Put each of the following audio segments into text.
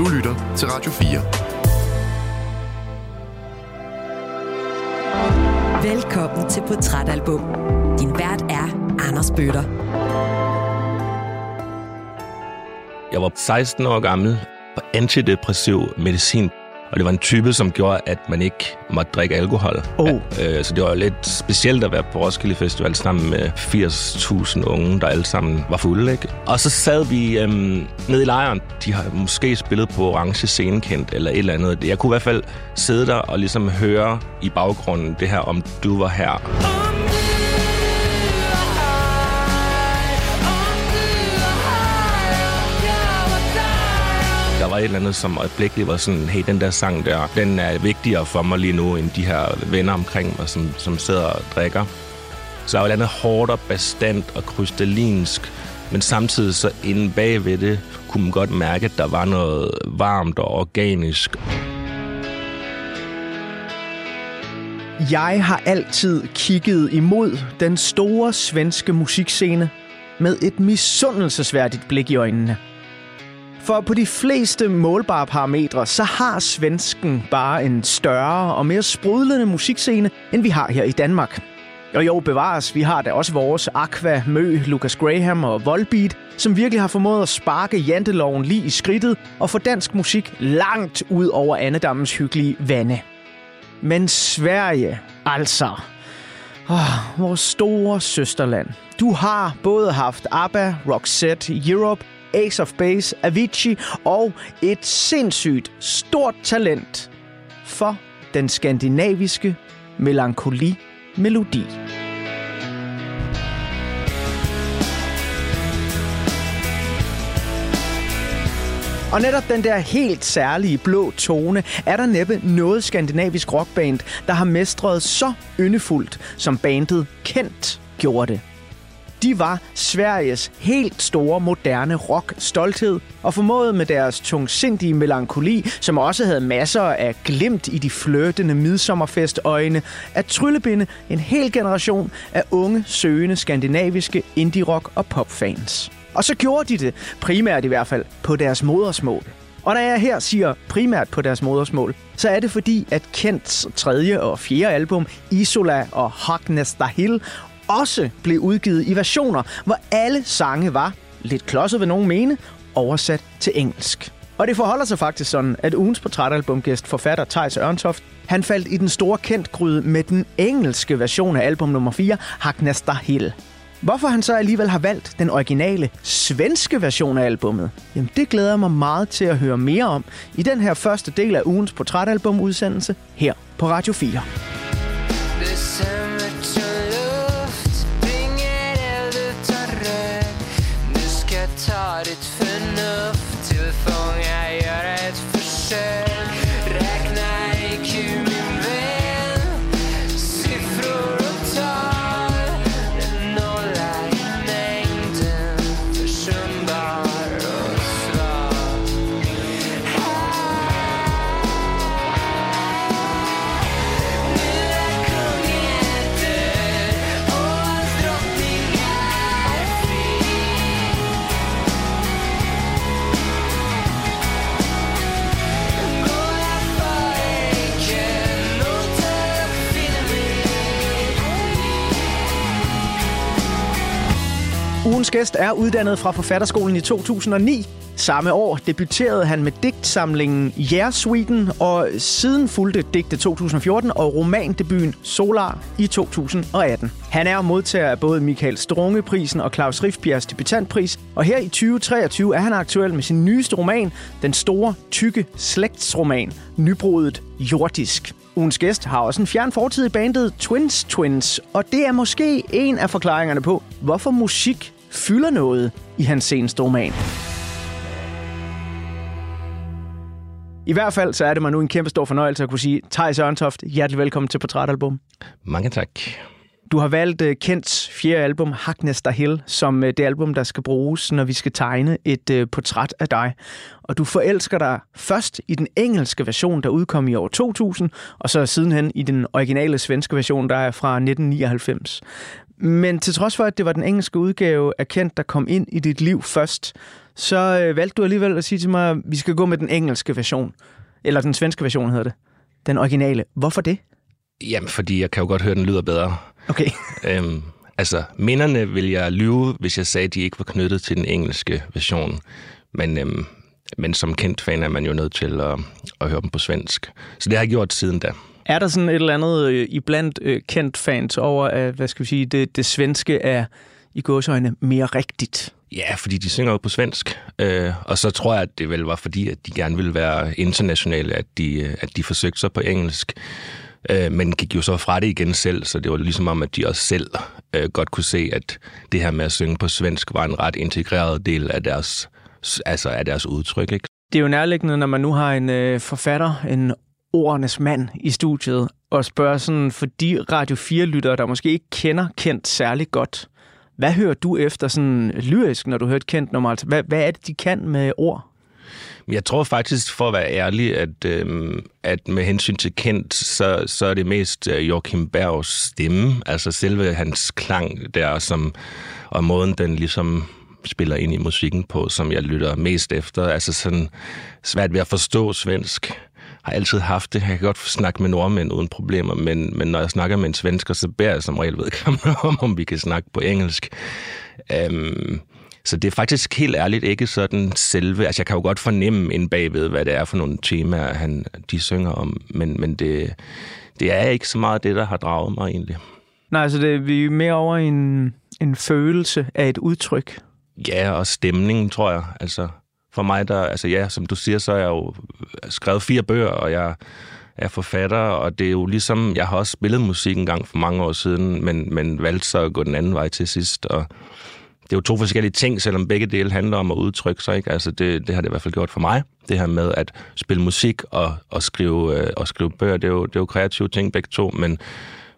Du lytter til Radio 4. Velkommen til Portrætalbum. Din vært er Anders Bøtter. Jeg var 16 år gammel på antidepressiv medicin og det var en type, som gjorde, at man ikke måtte drikke alkohol. Oh. Øh, så det var lidt specielt at være på Roskilde Festival sammen med 80.000 unge, der alle sammen var fulde. Ikke? Og så sad vi øhm, nede i lejren. De har måske spillet på Orange Scenekendt eller et eller andet. Jeg kunne i hvert fald sidde der og ligesom høre i baggrunden det her, om du var her. der et eller andet, som øjeblikkeligt var sådan, hey, den der sang der, den er vigtigere for mig lige nu, end de her venner omkring mig, som, som sidder og drikker. Så der var et eller andet hårdt og bestandt og krystallinsk, men samtidig så inde bagved det, kunne man godt mærke, at der var noget varmt og organisk. Jeg har altid kigget imod den store svenske musikscene med et misundelsesværdigt blik i øjnene. For på de fleste målbare parametre, så har svensken bare en større og mere sprudlende musikscene, end vi har her i Danmark. Og jo, bevares, vi har da også vores Aqua, Mø, Lucas Graham og Volbeat, som virkelig har formået at sparke janteloven lige i skridtet og få dansk musik langt ud over Annedammens hyggelige vande. Men Sverige, altså. Oh, vores store søsterland. Du har både haft ABBA, Roxette, Europe Ace of Base, Avicii og et sindssygt stort talent for den skandinaviske melankoli-melodi. Og netop den der helt særlige blå tone er der næppe noget skandinavisk rockband, der har mestret så yndefuldt, som bandet Kent gjorde det. De var Sveriges helt store moderne rock stolthed og formåede med deres tungsindige melankoli, som også havde masser af glimt i de flirtende midsommerfestøjne, at tryllebinde en hel generation af unge, søgende skandinaviske indie-rock og popfans. Og så gjorde de det, primært i hvert fald, på deres modersmål. Og når jeg her siger primært på deres modersmål, så er det fordi, at Kents tredje og fjerde album, Isola og Hagnesta Hill, også blev udgivet i versioner, hvor alle sange var, lidt klodset ved nogen mene, oversat til engelsk. Og det forholder sig faktisk sådan, at ugens portrætalbumgæst, forfatter Thijs Ørntoft, han faldt i den store kendt gryde med den engelske version af album nummer 4, Hagnasta Hill. Hvorfor han så alligevel har valgt den originale svenske version af albummet, jamen det glæder mig meget til at høre mere om i den her første del af ugens portrætalbumudsendelse her på Radio 4. Ugens gæst er uddannet fra Forfatterskolen i 2009. Samme år debuterede han med digtsamlingen Yeah Sweden, og siden fulgte digte 2014 og romandebuten Solar i 2018. Han er modtager af både Michael Strunge-prisen og Claus Riffbjergs debutantpris, og her i 2023 er han aktuel med sin nyeste roman, den store, tykke slægtsroman, Nybrudet Jordisk. Ugens gæst har også en fjern fortid i bandet Twins Twins, og det er måske en af forklaringerne på, hvorfor musik fylder noget i hans seneste roman. I hvert fald så er det mig nu en kæmpe stor fornøjelse at kunne sige, Thijs Ørntoft, hjertelig velkommen til Portrætalbum. Mange tak. Du har valgt uh, Kents fjerde album, Hackness the Hill, som uh, det album, der skal bruges, når vi skal tegne et uh, portræt af dig. Og du forelsker dig først i den engelske version, der udkom i år 2000, og så sidenhen i den originale svenske version, der er fra 1999. Men til trods for, at det var den engelske udgave af Kent, der kom ind i dit liv først, så øh, valgte du alligevel at sige til mig, at vi skal gå med den engelske version. Eller den svenske version hedder det. Den originale. Hvorfor det? Jamen, fordi jeg kan jo godt høre, at den lyder bedre. Okay. Øhm, altså, minderne vil jeg lyve, hvis jeg sagde, at de ikke var knyttet til den engelske version. Men, øhm, men som kendt fan er man jo nødt til at, at høre dem på svensk. Så det har jeg gjort siden da. Er der sådan et eller andet øh, iblandt øh, kendt fans over, at hvad skal vi sige, det, det svenske er i gåsøjne mere rigtigt? Ja, fordi de synger jo på svensk. Øh, og så tror jeg, at det vel var fordi, at de gerne ville være internationale, at de, øh, at de forsøgte sig på engelsk. Øh, men gik jo så fra det igen selv, så det var ligesom om, at de også selv øh, godt kunne se, at det her med at synge på svensk var en ret integreret del af deres, altså af deres udtryk. Ikke? Det er jo nærliggende, når man nu har en øh, forfatter, en ordenes mand i studiet, og spørge sådan, for de Radio 4-lyttere, der måske ikke kender Kent særlig godt, hvad hører du efter sådan lyrisk, når du hører et kendt nummer? Altså, hvad, hvad er det, de kan med ord? Jeg tror faktisk, for at være ærlig, at, øhm, at med hensyn til Kent, så, så er det mest øh, Joachim Bergs stemme, altså selve hans klang der, som, og måden den ligesom spiller ind i musikken på, som jeg lytter mest efter. Altså sådan svært ved at forstå svensk har altid haft det. Jeg kan godt snakke med nordmænd uden problemer, men, men når jeg snakker med en svensker, så beder jeg som regel vedkommende om, om vi kan snakke på engelsk. Um, så det er faktisk helt ærligt ikke sådan selve... Altså, jeg kan jo godt fornemme ind bagved, hvad det er for nogle temaer, han, de synger om, men, men det, det er ikke så meget det, der har draget mig egentlig. Nej, altså det, vi er mere over en, en følelse af et udtryk. Ja, og stemningen, tror jeg. Altså, for mig, der, altså ja, som du siger, så er jeg jo skrevet fire bøger, og jeg er forfatter, og det er jo ligesom, jeg har også spillet musik en gang for mange år siden, men, men valgte så at gå den anden vej til sidst, og det er jo to forskellige ting, selvom begge dele handler om at udtrykke sig. Ikke? Altså det, det har det i hvert fald gjort for mig. Det her med at spille musik og, og, skrive, øh, og skrive bøger, det er, jo, det er jo kreative ting begge to. Men,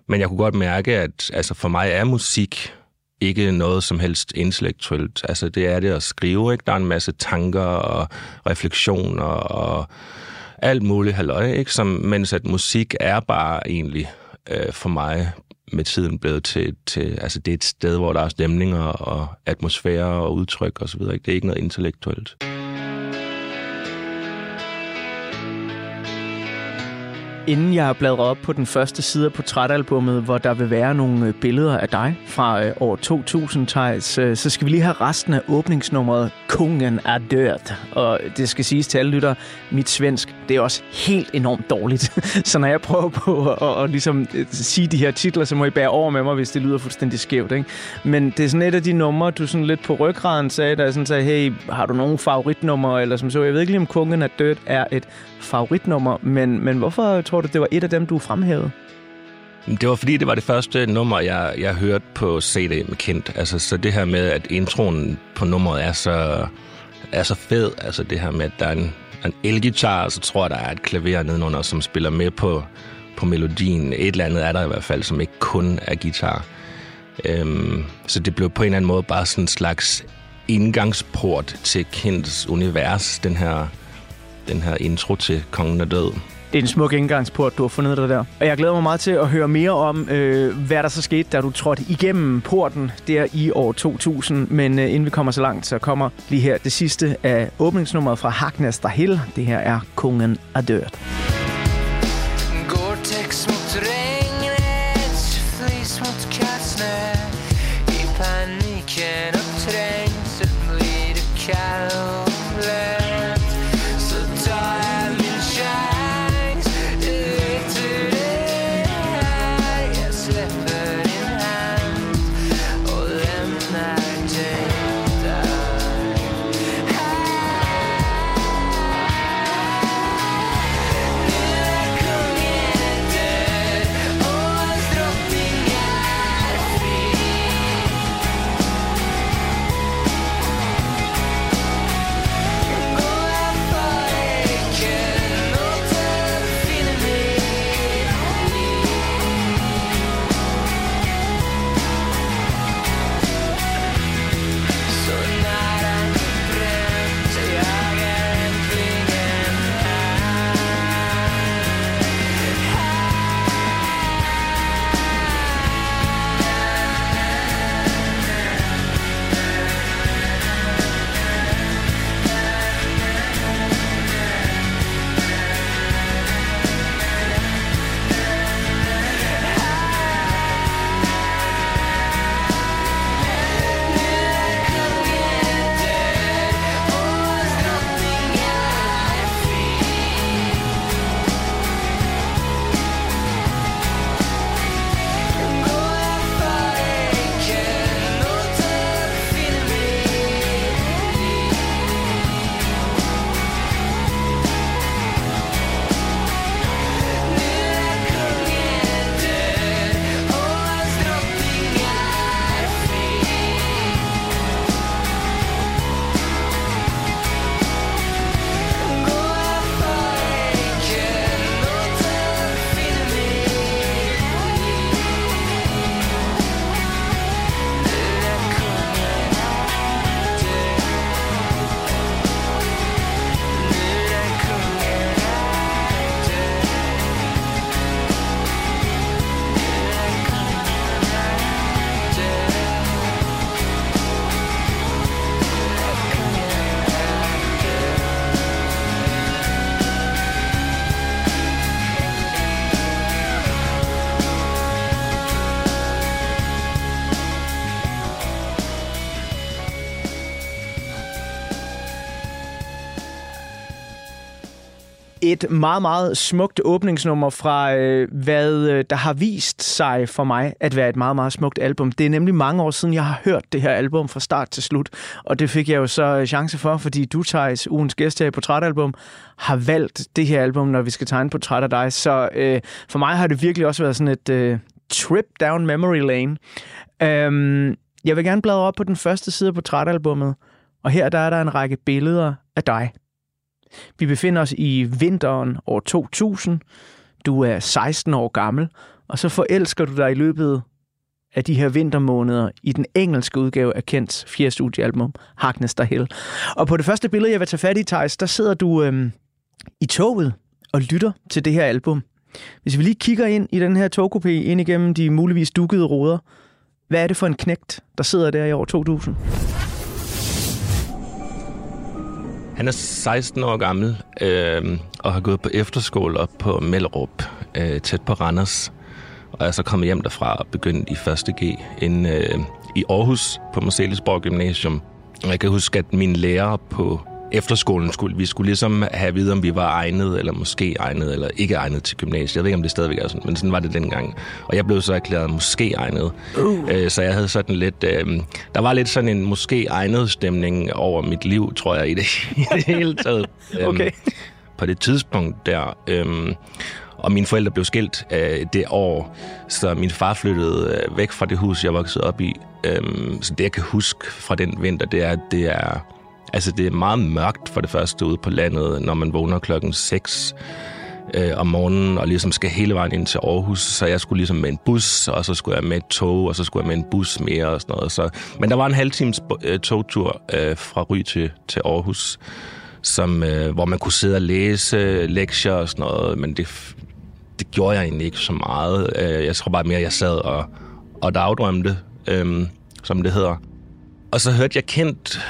men jeg kunne godt mærke, at altså for mig er musik ikke noget som helst intellektuelt. Altså det er det at skrive. Ikke? Der er en masse tanker og refleksioner og alt muligt halløj, ikke? Som, mens at musik er bare egentlig øh, for mig med tiden blevet til, til, altså det er et sted, hvor der er stemninger og atmosfære og udtryk osv. Det er ikke noget intellektuelt. Inden jeg bladrer op på den første side af portrætalbummet, hvor der vil være nogle øh, billeder af dig fra øh, år 2000, Thijs, øh, så skal vi lige have resten af åbningsnummeret Kungen er død. Og det skal siges til alle lytter, mit svensk, det er også helt enormt dårligt. så når jeg prøver på at, at, at ligesom øh, sige de her titler, så må I bære over med mig, hvis det lyder fuldstændig skævt. Ikke? Men det er sådan et af de numre, du sådan lidt på ryggraden sagde, der sådan sagde, hey, har du nogen favoritnummer, eller som så. Jeg ved ikke lige, om Kungen er død er et favoritnummer, men, men hvorfor tror du, det var et af dem, du fremhævede? Det var fordi, det var det første nummer, jeg, jeg hørte på CD med Kent. Altså, så det her med, at introen på nummeret er så, er så fed. Altså det her med, at der er en, en elgitar, og så tror jeg, der er et klaver nedenunder, som spiller med på, på melodien. Et eller andet er der i hvert fald, som ikke kun er guitar. Øhm, så det blev på en eller anden måde bare sådan en slags indgangsport til Kents univers, den her den her intro til Kongen er død. Det er en smuk indgangsport, du har fundet dig der. Og jeg glæder mig meget til at høre mere om, øh, hvad der så skete, da du trådte igennem porten der i år 2000. Men øh, inden vi kommer så langt, så kommer lige her det sidste af åbningsnummeret fra Hagnas Hill. Det her er Kongen er død. Gore-Tex mot regnet, flis mot katsnet. Et meget, meget smukt åbningsnummer fra, øh, hvad øh, der har vist sig for mig at være et meget, meget smukt album. Det er nemlig mange år siden, jeg har hørt det her album fra start til slut, og det fik jeg jo så øh, chance for, fordi du, Thijs, ugens gæst her i Portrætalbum, har valgt det her album, når vi skal tegne portræt af dig. Så øh, for mig har det virkelig også været sådan et øh, trip down memory lane. Øhm, jeg vil gerne bladre op på den første side af portrætalbummet, og her der er der en række billeder af dig. Vi befinder os i vinteren år 2000. Du er 16 år gammel, og så forelsker du dig i løbet af de her vintermåneder i den engelske udgave af Kents fjerde studiealbum, Harkness der Hell. Og på det første billede, jeg vil tage fat i, Thijs, der sidder du øhm, i toget og lytter til det her album. Hvis vi lige kigger ind i den her togkopé, ind igennem de muligvis dukkede ruder, hvad er det for en knægt, der sidder der i år 2000? Han er 16 år gammel øh, og har gået på efterskole op på Mellerup, øh, tæt på Randers. Og er så kommet hjem derfra og begyndt i 1. G øh, i Aarhus på Marcelisborg Gymnasium. Og jeg kan huske, at min lærer på efterskolen skulle vi skulle ligesom have at vide, om vi var egnet, eller måske egnet, eller ikke egnet til gymnasiet. Jeg ved ikke, om det stadigvæk er sådan, men sådan var det dengang. Og jeg blev så erklæret måske egnet. Uh. Øh, så jeg havde sådan lidt... Øh, der var lidt sådan en måske egnet stemning over mit liv, tror jeg, i det, i det hele taget. Øhm, okay. På det tidspunkt der... Øh, og mine forældre blev skilt øh, det år, så min far flyttede øh, væk fra det hus, jeg voksede op i. Øhm, så det, jeg kan huske fra den vinter, det er, at det er Altså, det er meget mørkt for det første ude på landet, når man vågner klokken 6 øh, om morgenen og ligesom skal hele vejen ind til Aarhus. Så jeg skulle ligesom med en bus, og så skulle jeg med et tog, og så skulle jeg med en bus mere og sådan noget. Så, men der var en halv times øh, togtur øh, fra Ry til, til Aarhus, som, øh, hvor man kunne sidde og læse lektier og sådan noget, men det, det gjorde jeg egentlig ikke så meget. Øh, jeg tror bare mere, at jeg sad og, og dagdrømte, øh, som det hedder. Og så hørte jeg kendt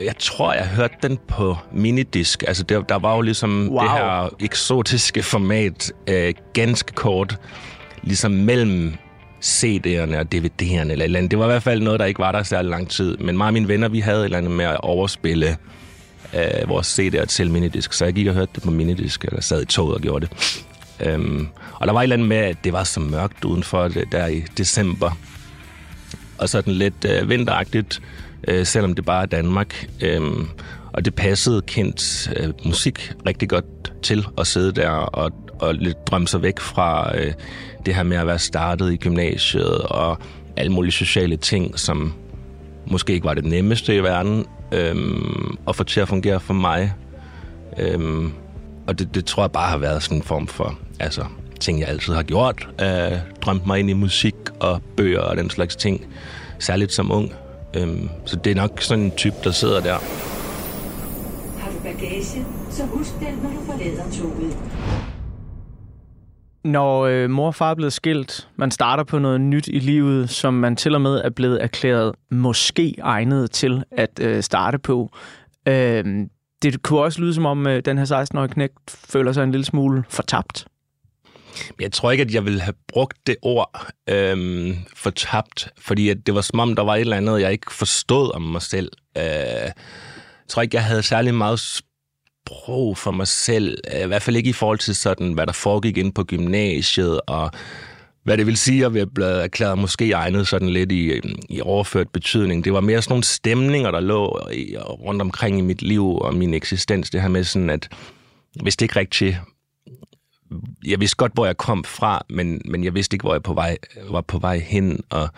jeg tror, jeg hørte den på minidisk. Altså, der, der var jo ligesom wow. det her eksotiske format øh, ganske kort, ligesom mellem CD'erne og DVD'erne eller, eller andet. Det var i hvert fald noget, der ikke var der særlig lang tid. Men mig og mine venner, vi havde et eller andet med at overspille øh, vores CD'er til minidisk. Så jeg gik og hørte det på minidisk, eller sad i toget og gjorde det. Um, og der var et eller andet med, at det var så mørkt udenfor det, der i december. Og sådan lidt øh, vinteragtigt øh, selvom det bare er Danmark. Øh, og det passede kendt øh, musik rigtig godt til at sidde der og, og lidt drømme sig væk fra øh, det her med at være startet i gymnasiet og alle mulige sociale ting, som måske ikke var det nemmeste i verden øh, at få til at fungere for mig. Øh, og det, det tror jeg bare har været sådan en form for altså, ting, jeg altid har gjort. Øh, drømt mig ind i musik og bøger og den slags ting, særligt som ung. Øhm, så det er nok sådan en type, der sidder der. Har du bagage, så husk den, når du forlader toget. Når øh, mor og far er blevet skilt, man starter på noget nyt i livet, som man til og med er blevet erklæret måske egnet til at øh, starte på. Øh, det kunne også lyde som om, øh, den her 16-årige knægt føler sig en lille smule fortabt. Jeg tror ikke, at jeg ville have brugt det ord øhm, fortabt, fordi at det var som om, der var et eller andet, jeg ikke forstod om mig selv. Øh, jeg tror ikke, jeg havde særlig meget sprog for mig selv, øh, i hvert fald ikke i forhold til sådan, hvad der foregik ind på gymnasiet, og hvad det vil sige at vi er blevet erklæret måske egnet sådan lidt i, øhm, i overført betydning. Det var mere sådan nogle stemninger, der lå i, rundt omkring i mit liv og min eksistens. Det her med sådan, at hvis det ikke rigtigt jeg vidste godt, hvor jeg kom fra, men, men jeg vidste ikke, hvor jeg på vej, var på vej hen, og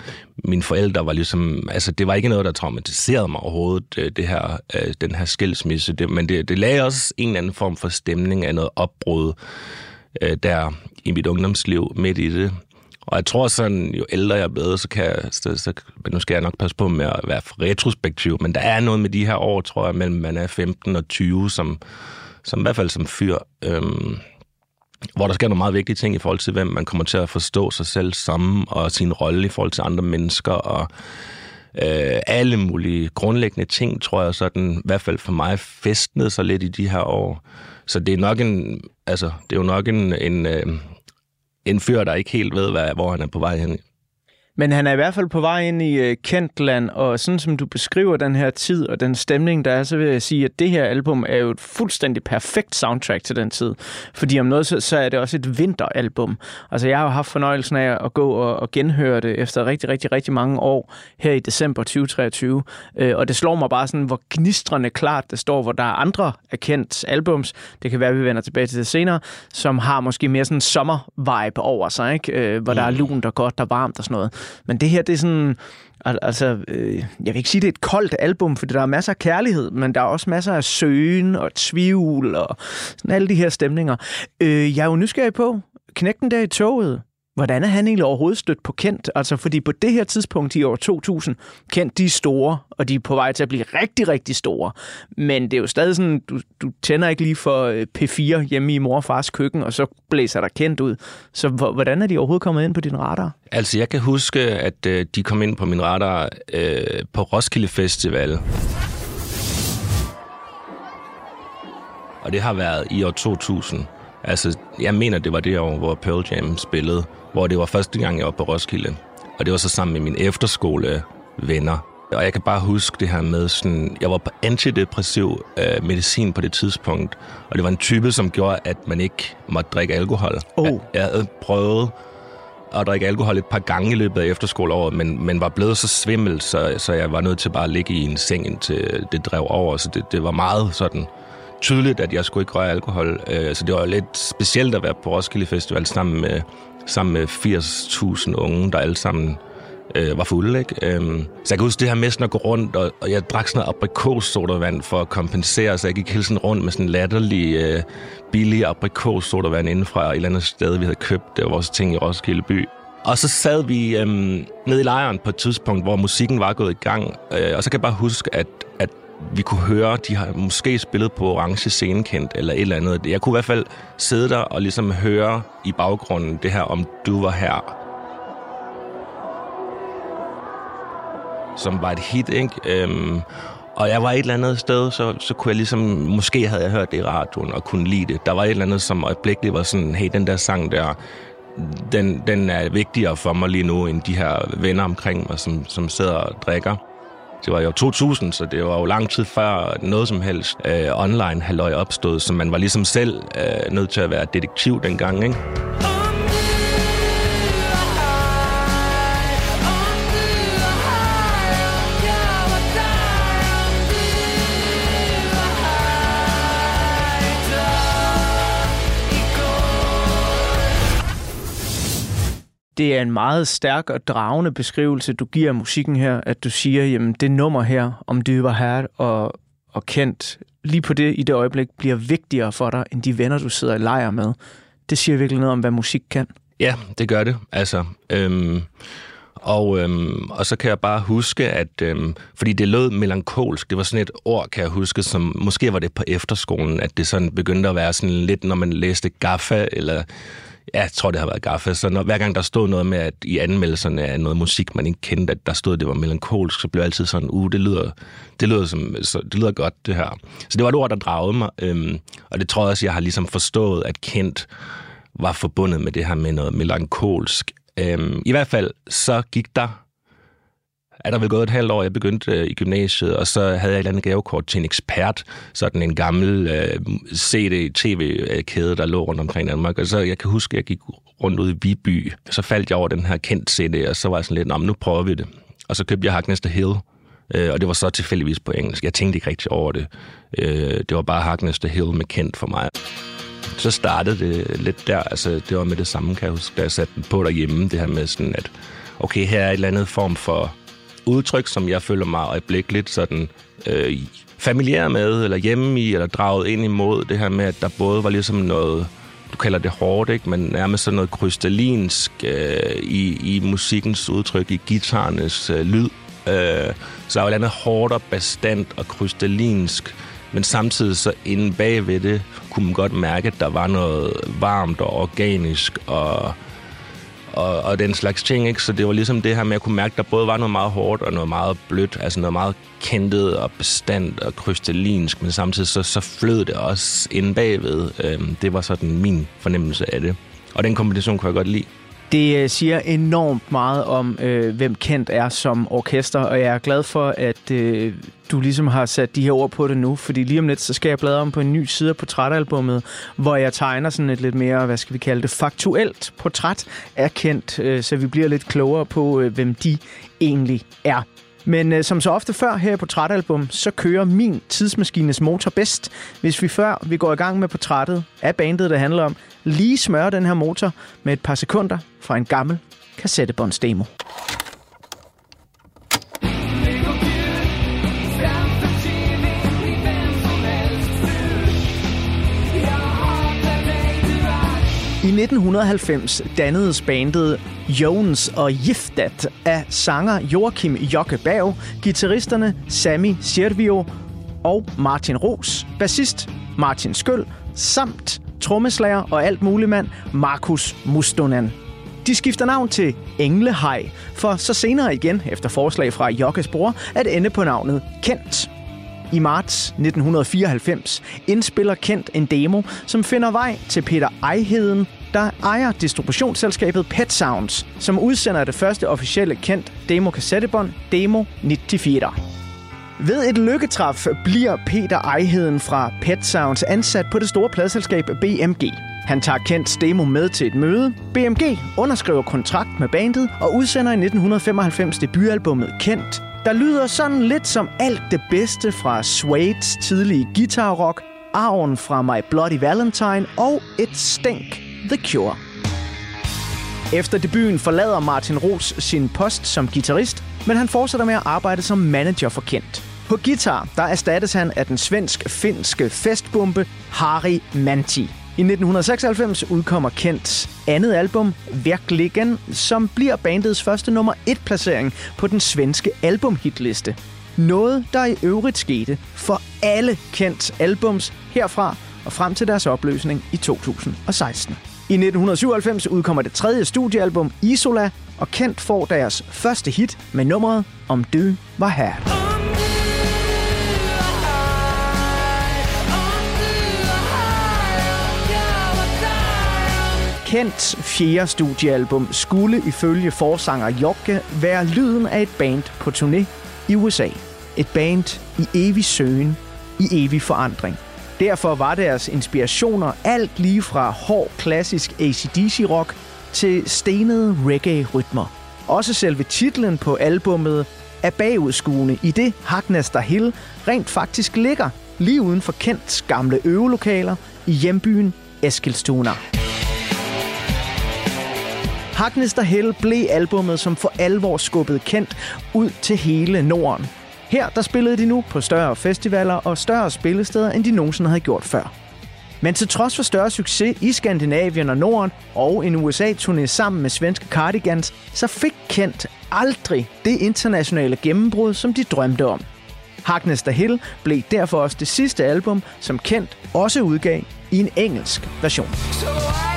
mine forældre var ligesom, altså det var ikke noget, der traumatiserede mig overhovedet, øh, det her, øh, den her skilsmisse, det, men det, det lagde også en eller anden form for stemning af noget opbrud øh, der i mit ungdomsliv midt i det. Og jeg tror sådan, jo ældre jeg er blevet, så kan jeg, så, så, nu skal jeg nok passe på med at være for retrospektiv, men der er noget med de her år, tror jeg, mellem man er 15 og 20, som, som i hvert fald som fyr, øhm, hvor der sker nogle meget vigtige ting i forhold til, hvem man kommer til at forstå sig selv sammen og sin rolle i forhold til andre mennesker, og øh, alle mulige grundlæggende ting, tror jeg sådan, i hvert fald for mig, festnede sig lidt i de her år. Så det er nok en, altså, det er jo nok en, en, øh, en fyr, der ikke helt ved, hvad, hvor han er på vej hen. Men han er i hvert fald på vej ind i uh, Kentland, og sådan som du beskriver den her tid og den stemning, der er, så vil jeg sige, at det her album er jo et fuldstændig perfekt soundtrack til den tid. Fordi om noget, så, så er det også et vinteralbum. Altså jeg har jo haft fornøjelsen af at gå og, og genhøre det efter rigtig, rigtig, rigtig mange år her i december 2023. Uh, og det slår mig bare sådan, hvor gnistrende klart det står, hvor der er andre erkendt albums, det kan være, at vi vender tilbage til det senere, som har måske mere sådan en sommer-vibe over sig, ikke? Øh, hvor mm. der er mm. lunt og godt og varmt og sådan noget. Men det her, det er sådan... Altså, øh, jeg vil ikke sige, det er et koldt album, for der er masser af kærlighed, men der er også masser af søgen og tvivl og sådan alle de her stemninger. Øh, jeg er jo nysgerrig på, knægten der i toget, Hvordan er han egentlig overhovedet stødt på Kent? Altså, fordi på det her tidspunkt i år 2000, Kent, de er store, og de er på vej til at blive rigtig, rigtig store. Men det er jo stadig sådan, du, du tænder ikke lige for øh, P4 hjemme i mor og fars køkken, og så blæser der Kent ud. Så hvordan er de overhovedet kommet ind på din radar? Altså, jeg kan huske, at øh, de kom ind på min radar øh, på Roskilde Festival. Og det har været i år 2000. Altså, jeg mener, det var det år, hvor Pearl Jam spillede hvor det var første gang, jeg var på Roskilde. Og det var så sammen med mine efterskolevenner. Og jeg kan bare huske det her med sådan, jeg var på antidepressiv øh, medicin på det tidspunkt, og det var en type, som gjorde, at man ikke måtte drikke alkohol. Oh. Jeg, jeg havde prøvet at drikke alkohol et par gange i løbet af efterskoleåret, men, men var blevet så svimmel, så, så jeg var nødt til bare at ligge i en seng, indtil det drev over. Så det, det var meget sådan tydeligt, at jeg skulle ikke røre alkohol. Øh, så det var lidt specielt at være på Roskilde Festival sammen med sammen med 80.000 unge, der alle sammen øh, var fulde. Ikke? Øhm, så jeg kan huske det her med sådan at gå rundt, og, og jeg drak sådan noget aprikossodavand for at kompensere, så jeg gik hele tiden rundt med sådan latterlig øh, billig aprikossodavand inden fra et eller andet sted, vi havde købt. Det var vores ting i Roskilde by. Og så sad vi øhm, nede i lejren på et tidspunkt, hvor musikken var gået i gang. Øh, og så kan jeg bare huske, at vi kunne høre, de har måske spillet på orange scenekendt eller et eller andet. Jeg kunne i hvert fald sidde der og ligesom høre i baggrunden det her, om du var her. Som var et hit, ikke? Øhm, og jeg var et eller andet sted, så, så kunne jeg ligesom, måske havde jeg hørt det i radioen og kunne lide det. Der var et eller andet, som øjeblikkeligt var sådan, hey, den der sang der, den, den er vigtigere for mig lige nu, end de her venner omkring mig, som, som sidder og drikker. Det var jo 2000, så det var jo lang tid før noget som helst øh, online halløj opstod, så man var ligesom selv øh, nødt til at være detektiv dengang, ikke? Det er en meget stærk og dragende beskrivelse, du giver af musikken her, at du siger, jamen det nummer her, om det var her og, og kendt, lige på det i det øjeblik, bliver vigtigere for dig, end de venner, du sidder i lejr med. Det siger virkelig noget om, hvad musik kan. Ja, det gør det. Altså, øhm, og, øhm, og så kan jeg bare huske, at øhm, fordi det lød melankolsk, det var sådan et ord, kan jeg huske, som måske var det på efterskolen, at det sådan begyndte at være sådan lidt, når man læste Gaffa, eller jeg tror, det har været gaffe. Så når, hver gang der stod noget med, at i anmeldelserne af noget musik, man ikke kendte, at der stod, at det var melankolsk, så blev jeg altid sådan, uh, det lyder, det lyder, som, så, det lyder godt, det her. Så det var et ord, der dragede mig. Øhm, og det tror jeg også, jeg har ligesom forstået, at kendt var forbundet med det her med noget melankolsk. Øhm, I hvert fald, så gik der er der vel gået et halvt år, jeg begyndte øh, i gymnasiet, og så havde jeg et eller andet gavekort til en ekspert, sådan en gammel øh, CD-TV-kæde, der lå rundt omkring Danmark. Og så jeg kan huske, at jeg gik rundt ud i Viby, så faldt jeg over den her kendt CD, og så var jeg sådan lidt, nu prøver vi det. Og så købte jeg Harkness the Hill, øh, og det var så tilfældigvis på engelsk. Jeg tænkte ikke rigtig over det. Øh, det var bare Harkness the Hill med kendt for mig. Så startede det lidt der, altså det var med det samme, kan jeg huske, da jeg satte den på derhjemme, det her med sådan, at okay, her er et eller andet form for udtryk, som jeg føler mig øjeblikkeligt sådan øh, familiær med, eller hjemme i, eller draget ind imod det her med, at der både var ligesom noget, du kalder det hårdt, ikke? men nærmest sådan noget krystallinsk øh, i, i musikkens udtryk, i guitarernes øh, lyd. Øh, så der var andet hårdt og bastant og krystallinsk, men samtidig så inde bagved det, kunne man godt mærke, at der var noget varmt og organisk og og, og den slags ting. Ikke? Så det var ligesom det her med at kunne mærke, at der både var noget meget hårdt og noget meget blødt, altså noget meget kentet og bestandt og krystallinsk, men samtidig så, så flød det også inde bagved. Øhm, det var sådan min fornemmelse af det. Og den kombination kunne jeg godt lide. Det øh, siger enormt meget om, øh, hvem Kent er som orkester, og jeg er glad for, at øh, du ligesom har sat de her ord på det nu, fordi lige om lidt, så skal jeg bladre om på en ny side af portrætalbummet, hvor jeg tegner sådan et lidt mere, hvad skal vi kalde det, faktuelt portræt af Kent, øh, så vi bliver lidt klogere på, øh, hvem de egentlig er. Men øh, som så ofte før her i Portrætalbum, så kører min tidsmaskines motor bedst, hvis vi før vi går i gang med portrættet af bandet, det handler om, lige smører den her motor med et par sekunder fra en gammel kassettebåndsdemo. I 1990 dannedes bandet Jones og Giftet af sanger Joachim Jokke Bav, gitarristerne Sami Servio og Martin Ros, bassist Martin Skøl, samt trommeslager og alt muligt mand Markus Mustonen. De skifter navn til Englehej, for så senere igen, efter forslag fra Jokkes bror, at ende på navnet Kent. I marts 1994 indspiller Kent en demo, som finder vej til Peter Ejheden, der ejer distributionsselskabet Pet Sounds, som udsender det første officielle Kent demo-kassettebånd, Demo 94. Ved et lykketræf bliver Peter Ejheden fra Pet Sounds ansat på det store pladselskab BMG. Han tager Kents demo med til et møde. BMG underskriver kontrakt med bandet og udsender i 1995 debutalbummet Kent, der lyder sådan lidt som alt det bedste fra Suede's tidlige guitarrock, arven fra My Bloody Valentine og et stænk The Cure. Efter debuten forlader Martin Ros sin post som guitarist, men han fortsætter med at arbejde som manager for Kent. På guitar, der erstattes han af den svensk-finske festbombe Harry Manti. I 1996 udkommer Kents andet album, Verkligen, som bliver bandets første nummer 1 placering på den svenske albumhitliste. Noget, der i øvrigt skete for alle Kents albums herfra og frem til deres opløsning i 2016. I 1997 udkommer det tredje studiealbum Isola, og Kent får deres første hit med nummeret Om du var her. Kents fjerde studiealbum skulle ifølge forsanger Jokke være lyden af et band på turné i USA. Et band i evig søgen, i evig forandring. Derfor var deres inspirationer alt lige fra hård klassisk ACDC-rock til stenede reggae-rytmer. Også selve titlen på albummet er bagudskuende i det Hagnester Hill rent faktisk ligger lige uden for Kents gamle øvelokaler i hjembyen Eskilstuna. Hagnester Hell blev albummet, som for alvor skubbede Kent ud til hele Norden. Her der spillede de nu på større festivaler og større spillesteder, end de nogensinde havde gjort før. Men til trods for større succes i Skandinavien og Norden og en USA-turné sammen med svenske Cardigans, så fik Kent aldrig det internationale gennembrud, som de drømte om. Hagnester Hill blev derfor også det sidste album, som Kent også udgav i en engelsk version. So I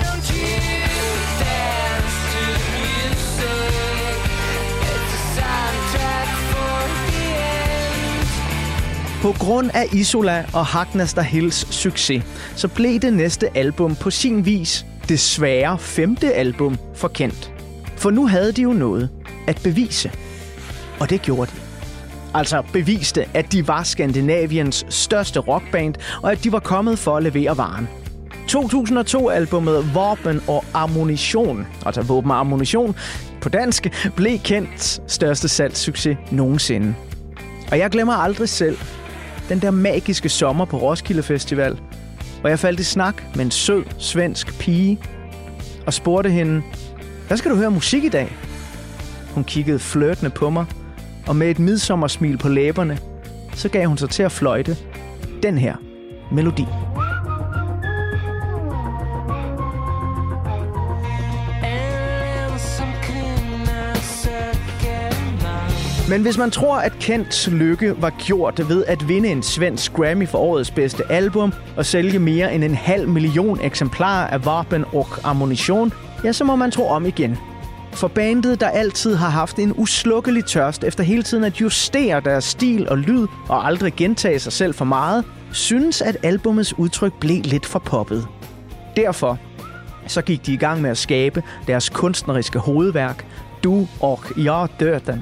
På grund af Isola og Hagnaster Hills succes, så blev det næste album på sin vis desværre femte album for Kent. For nu havde de jo noget at bevise. Og det gjorde de. Altså beviste, at de var Skandinaviens største rockband, og at de var kommet for at levere varen. 2002-albummet Våben og Ammunition, altså Våben og Ammunition på dansk, blev kendt største salgssucces nogensinde. Og jeg glemmer aldrig selv den der magiske sommer på Roskilde Festival, hvor jeg faldt i snak med en sød svensk pige og spurgte hende, hvad skal du høre musik i dag? Hun kiggede flirtende på mig, og med et midsommersmil på læberne, så gav hun sig til at fløjte den her melodi. Men hvis man tror, at Kents lykke var gjort ved at vinde en svensk Grammy for årets bedste album og sælge mere end en halv million eksemplarer af Vapen og Ammunition, ja, så må man tro om igen. For bandet, der altid har haft en uslukkelig tørst efter hele tiden at justere deres stil og lyd og aldrig gentage sig selv for meget, synes, at albumets udtryk blev lidt for poppet. Derfor så gik de i gang med at skabe deres kunstneriske hovedværk, Du og jeg døden,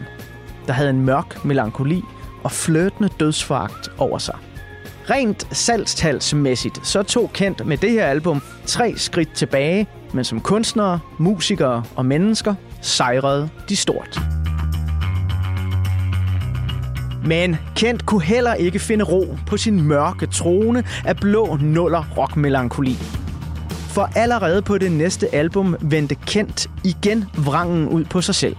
der havde en mørk melankoli og flirtende dødsforagt over sig. Rent salgstalsmæssigt, så tog Kent med det her album tre skridt tilbage, men som kunstnere, musikere og mennesker sejrede de stort. Men Kent kunne heller ikke finde ro på sin mørke trone af blå nuller rockmelankoli. For allerede på det næste album vendte Kent igen vrangen ud på sig selv.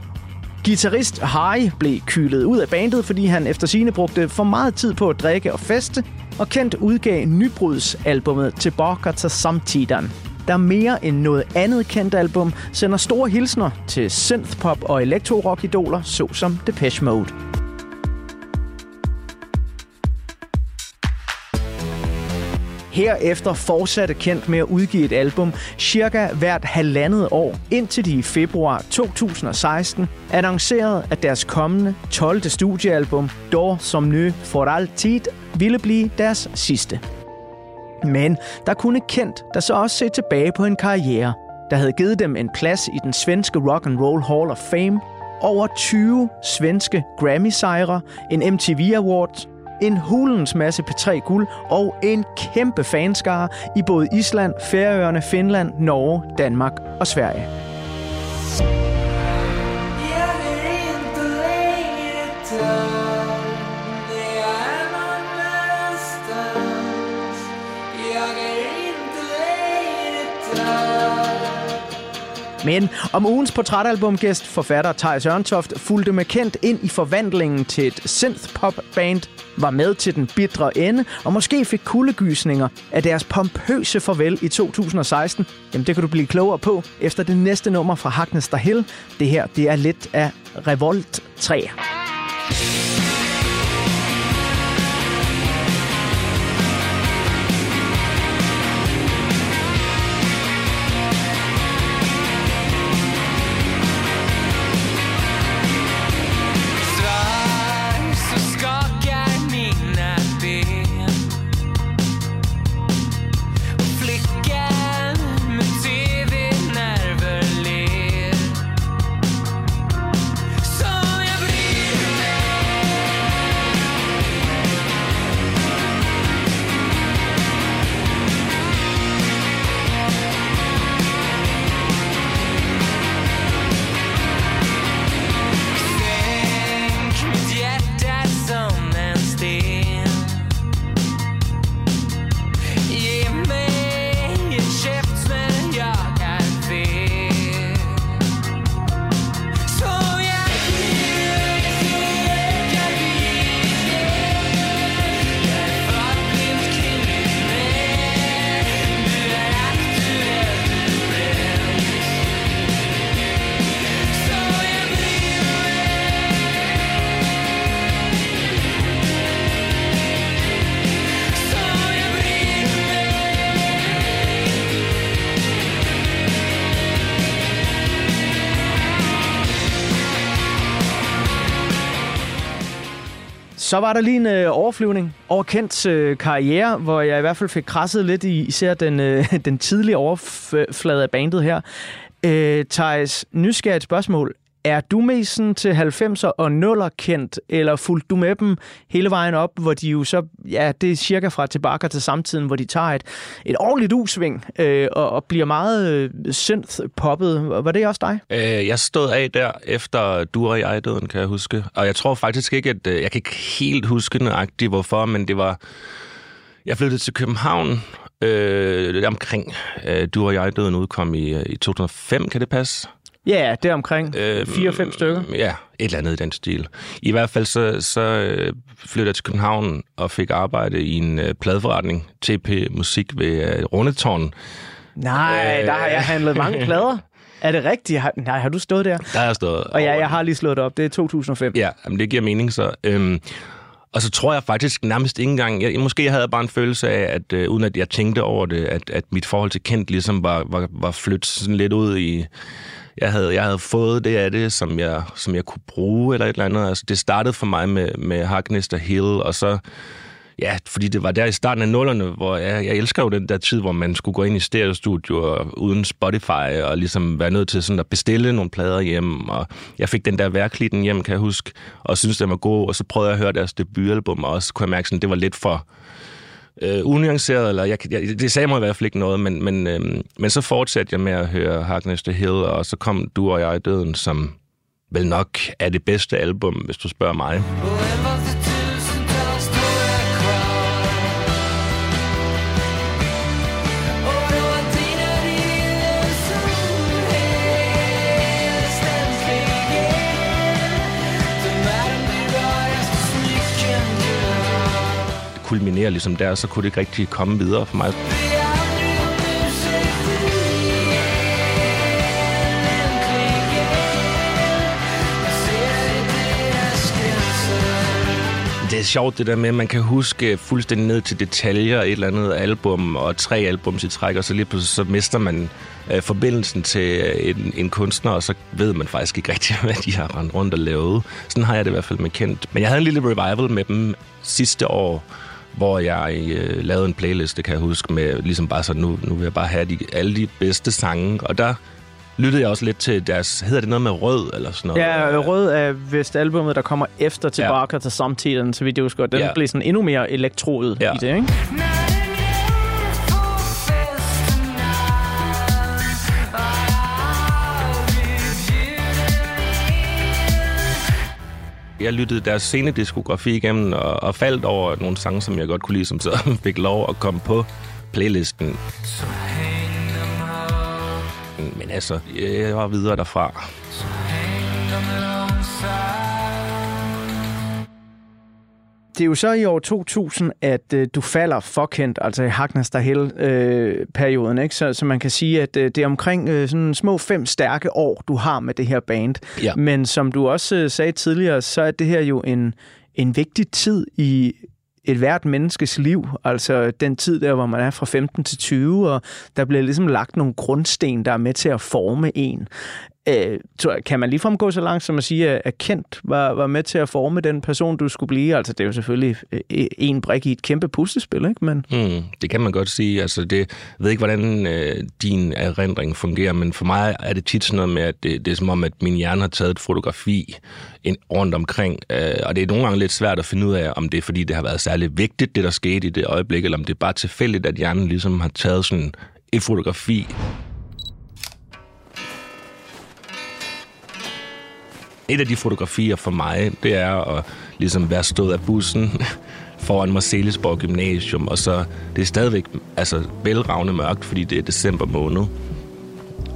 Gitarrist Harry blev kylet ud af bandet, fordi han efter sine brugte for meget tid på at drikke og feste, og Kent udgav nybrudsalbummet Tilbage til Samtiden, der mere end noget andet kendt album sender store hilsner til synthpop og elektro-rock-idoler, såsom Depeche Mode. Herefter fortsatte Kent med at udgive et album cirka hvert halvandet år, indtil de i februar 2016 annoncerede, at deres kommende 12. studiealbum, Dor som Nø for altid, ville blive deres sidste. Men der kunne Kent, der så også se tilbage på en karriere, der havde givet dem en plads i den svenske Rock and Roll Hall of Fame, over 20 svenske Grammy-sejre, en MTV Award, en hulens masse P3 guld og en kæmpe fanskare i både Island, Færøerne, Finland, Norge, Danmark og Sverige. Men om ugens portrætalbumgæst, forfatter Thijs Ørntoft, fulgte med kendt ind i forvandlingen til et synth-pop-band, var med til den bitre ende, og måske fik kuldegysninger af deres pompøse farvel i 2016, jamen det kan du blive klogere på efter det næste nummer fra Hackness Hill. Det her, det er lidt af Revolt 3. Så var der lige en øh, overflyvning over Kents øh, karriere, hvor jeg i hvert fald fik krasset lidt i især den, øh, den tidlige overflade af bandet her. Øh, Thijs, nysgerrigt spørgsmål. Er du mest sådan til 90'er og 0'er kendt, eller fulgte du med dem hele vejen op, hvor de jo så, ja, det er cirka fra tilbage til samtiden, hvor de tager et, et ordentligt usving øh, og, og bliver meget øh, synth-poppet. Var det også dig? Øh, jeg stod af der efter du og jeg døden, kan jeg huske. Og jeg tror faktisk ikke, at øh, jeg kan ikke helt huske nøjagtigt, hvorfor, men det var... Jeg flyttede til København øh, omkring øh, du og jeg døden udkom i, øh, i 2005, kan det passe? Ja, det er omkring 4-5 øh, stykker. Ja, et eller andet i den stil. I hvert fald så, så øh, flyttede jeg til København og fik arbejde i en uh, pladeforretning, TP Musik ved uh, Rundetårn. Nej, øh, der har jeg handlet mange plader. Er det rigtigt? Har, nej, har du stået der? Der har jeg stået. Og ja, jeg har lige slået det op. Det er 2005. Ja, men det giver mening så. Øhm, og så tror jeg faktisk nærmest ikke engang... Jeg, måske jeg havde bare en følelse af, at øh, uden at jeg tænkte over det, at, at mit forhold til Kent ligesom var, var, var flyttet sådan lidt ud i jeg havde, jeg havde fået det af det, som jeg, som jeg kunne bruge eller et eller andet. Altså, det startede for mig med, med Hagnester Hill, og så Ja, fordi det var der i starten af nullerne, hvor jeg, jeg elsker jo den der tid, hvor man skulle gå ind i stereostudio uden Spotify og ligesom være nødt til sådan at bestille nogle plader hjem. Og jeg fik den der værklitten hjem, kan jeg huske, og synes den var god. Og så prøvede jeg at høre deres debutalbum, og også kunne jeg mærke, sådan, det var lidt for øh, unuanceret, eller jeg, jeg, det sagde mig i hvert fald ikke noget, men, men, øh, men så fortsatte jeg med at høre Harkness the Hill, og så kom Du og jeg i døden, som vel nok er det bedste album, hvis du spørger mig. Kulminerer ligesom der, så kunne det ikke rigtig komme videre for mig. det er sjovt det der med, at man kan huske fuldstændig ned til detaljer et eller andet album og tre albums i træk, og så lige pludselig så mister man øh, forbindelsen til øh, en, en kunstner, og så ved man faktisk ikke rigtig, hvad de har rendt rundt og lavet. Sådan har jeg det i hvert fald med kendt. Men jeg havde en lille revival med dem sidste år, hvor jeg øh, lavede en playliste, kan jeg huske, med ligesom bare så, nu, nu vil jeg bare have de, alle de bedste sange, og der lyttede jeg også lidt til deres... Hedder det noget med Rød eller sådan noget? Ja, Rød er vist albumet, der kommer efter tilbage ja. til samtiden, så vidt jeg husker. Den ja. bliver sådan endnu mere elektrodet ja. i det, ikke? Jeg lyttede deres scenediskografi igennem og, og faldt over nogle sange, som jeg godt kunne lide, som så fik lov at komme på playlisten. Men altså, jeg var videre derfra det er jo så i år 2000, at øh, du falder forkendt, altså i Hagnas Dahel-perioden, ikke? Så, så man kan sige, at øh, det er omkring øh, sådan små fem stærke år, du har med det her band. Ja. Men som du også øh, sagde tidligere, så er det her jo en, en vigtig tid i et hvert menneskes liv, altså den tid der, hvor man er fra 15 til 20, og der bliver ligesom lagt nogle grundsten, der er med til at forme en. Øh, kan man ligefrem gå så langt som at sige, at Kent var, var med til at forme den person, du skulle blive? Altså, det er jo selvfølgelig øh, øh, en brik i et kæmpe puslespil, ikke? Men... Mm, det kan man godt sige. Altså, det, jeg ved ikke, hvordan øh, din erindring fungerer, men for mig er det tit sådan noget med, at det, det er som om, at min hjerne har taget et fotografi ind, rundt omkring, øh, og det er nogle gange lidt svært at finde ud af, om det er, fordi det har været særlig vigtigt, det der skete i det øjeblik, eller om det er bare tilfældigt, at hjernen ligesom har taget sådan et fotografi et af de fotografier for mig, det er at ligesom være stået af bussen foran Marcelisborg Gymnasium, og så det er stadigvæk altså, velragende mørkt, fordi det er december måned,